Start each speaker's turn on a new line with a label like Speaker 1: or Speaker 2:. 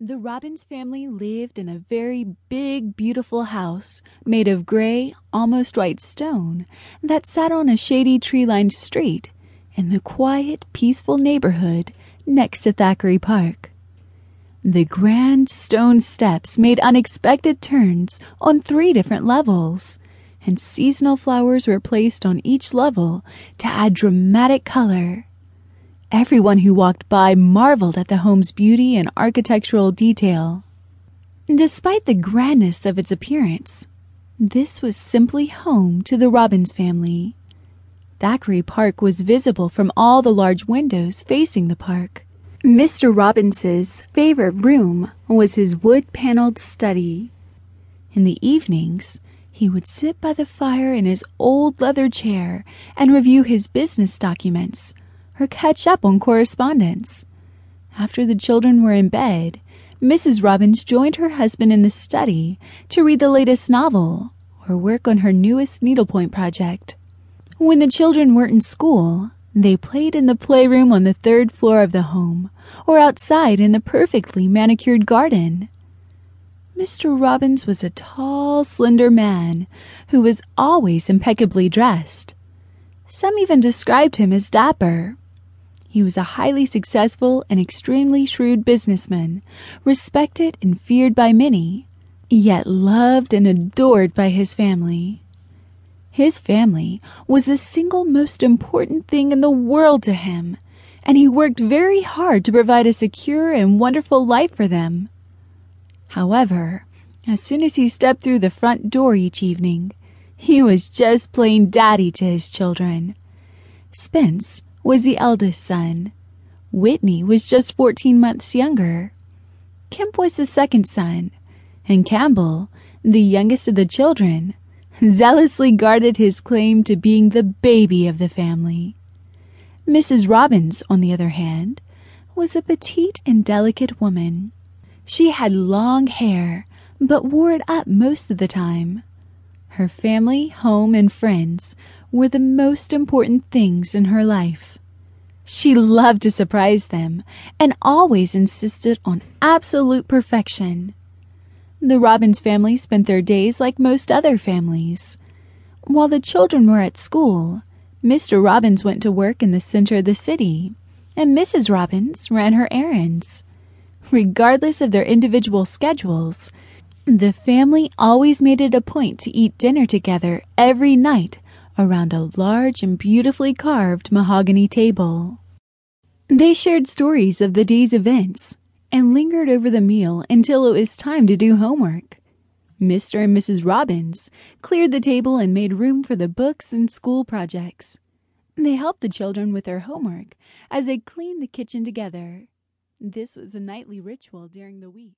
Speaker 1: The Robbins family lived in a very big, beautiful house made of gray, almost white stone that sat on a shady tree lined street in the quiet, peaceful neighborhood next to Thackeray Park. The grand stone steps made unexpected turns on three different levels, and seasonal flowers were placed on each level to add dramatic color. Everyone who walked by marveled at the home's beauty and architectural detail. Despite the grandness of its appearance, this was simply home to the Robbins family. Thackeray Park was visible from all the large windows facing the park. Mr. Robbins's favorite room was his wood-paneled study. In the evenings, he would sit by the fire in his old leather chair and review his business documents or catch up on correspondence. After the children were in bed, Mrs. Robbins joined her husband in the study to read the latest novel or work on her newest needlepoint project. When the children weren't in school, they played in the playroom on the third floor of the home or outside in the perfectly manicured garden. Mr. Robbins was a tall, slender man who was always impeccably dressed. Some even described him as dapper. He was a highly successful and extremely shrewd businessman, respected and feared by many, yet loved and adored by his family. His family was the single most important thing in the world to him, and he worked very hard to provide a secure and wonderful life for them. However, as soon as he stepped through the front door each evening, he was just plain daddy to his children. Spence was the eldest son. Whitney was just 14 months younger. Kemp was the second son, and Campbell, the youngest of the children, zealously guarded his claim to being the baby of the family. Mrs. Robbins, on the other hand, was a petite and delicate woman. She had long hair, but wore it up most of the time. Her family, home, and friends were the most important things in her life. She loved to surprise them and always insisted on absolute perfection. The Robbins family spent their days like most other families. While the children were at school, Mr. Robbins went to work in the center of the city, and Mrs. Robbins ran her errands. Regardless of their individual schedules, the family always made it a point to eat dinner together every night around a large and beautifully carved mahogany table. They shared stories of the day's events and lingered over the meal until it was time to do homework. Mr. and Mrs. Robbins cleared the table and made room for the books and school projects. They helped the children with their homework as they cleaned the kitchen together. This was a nightly ritual during the week.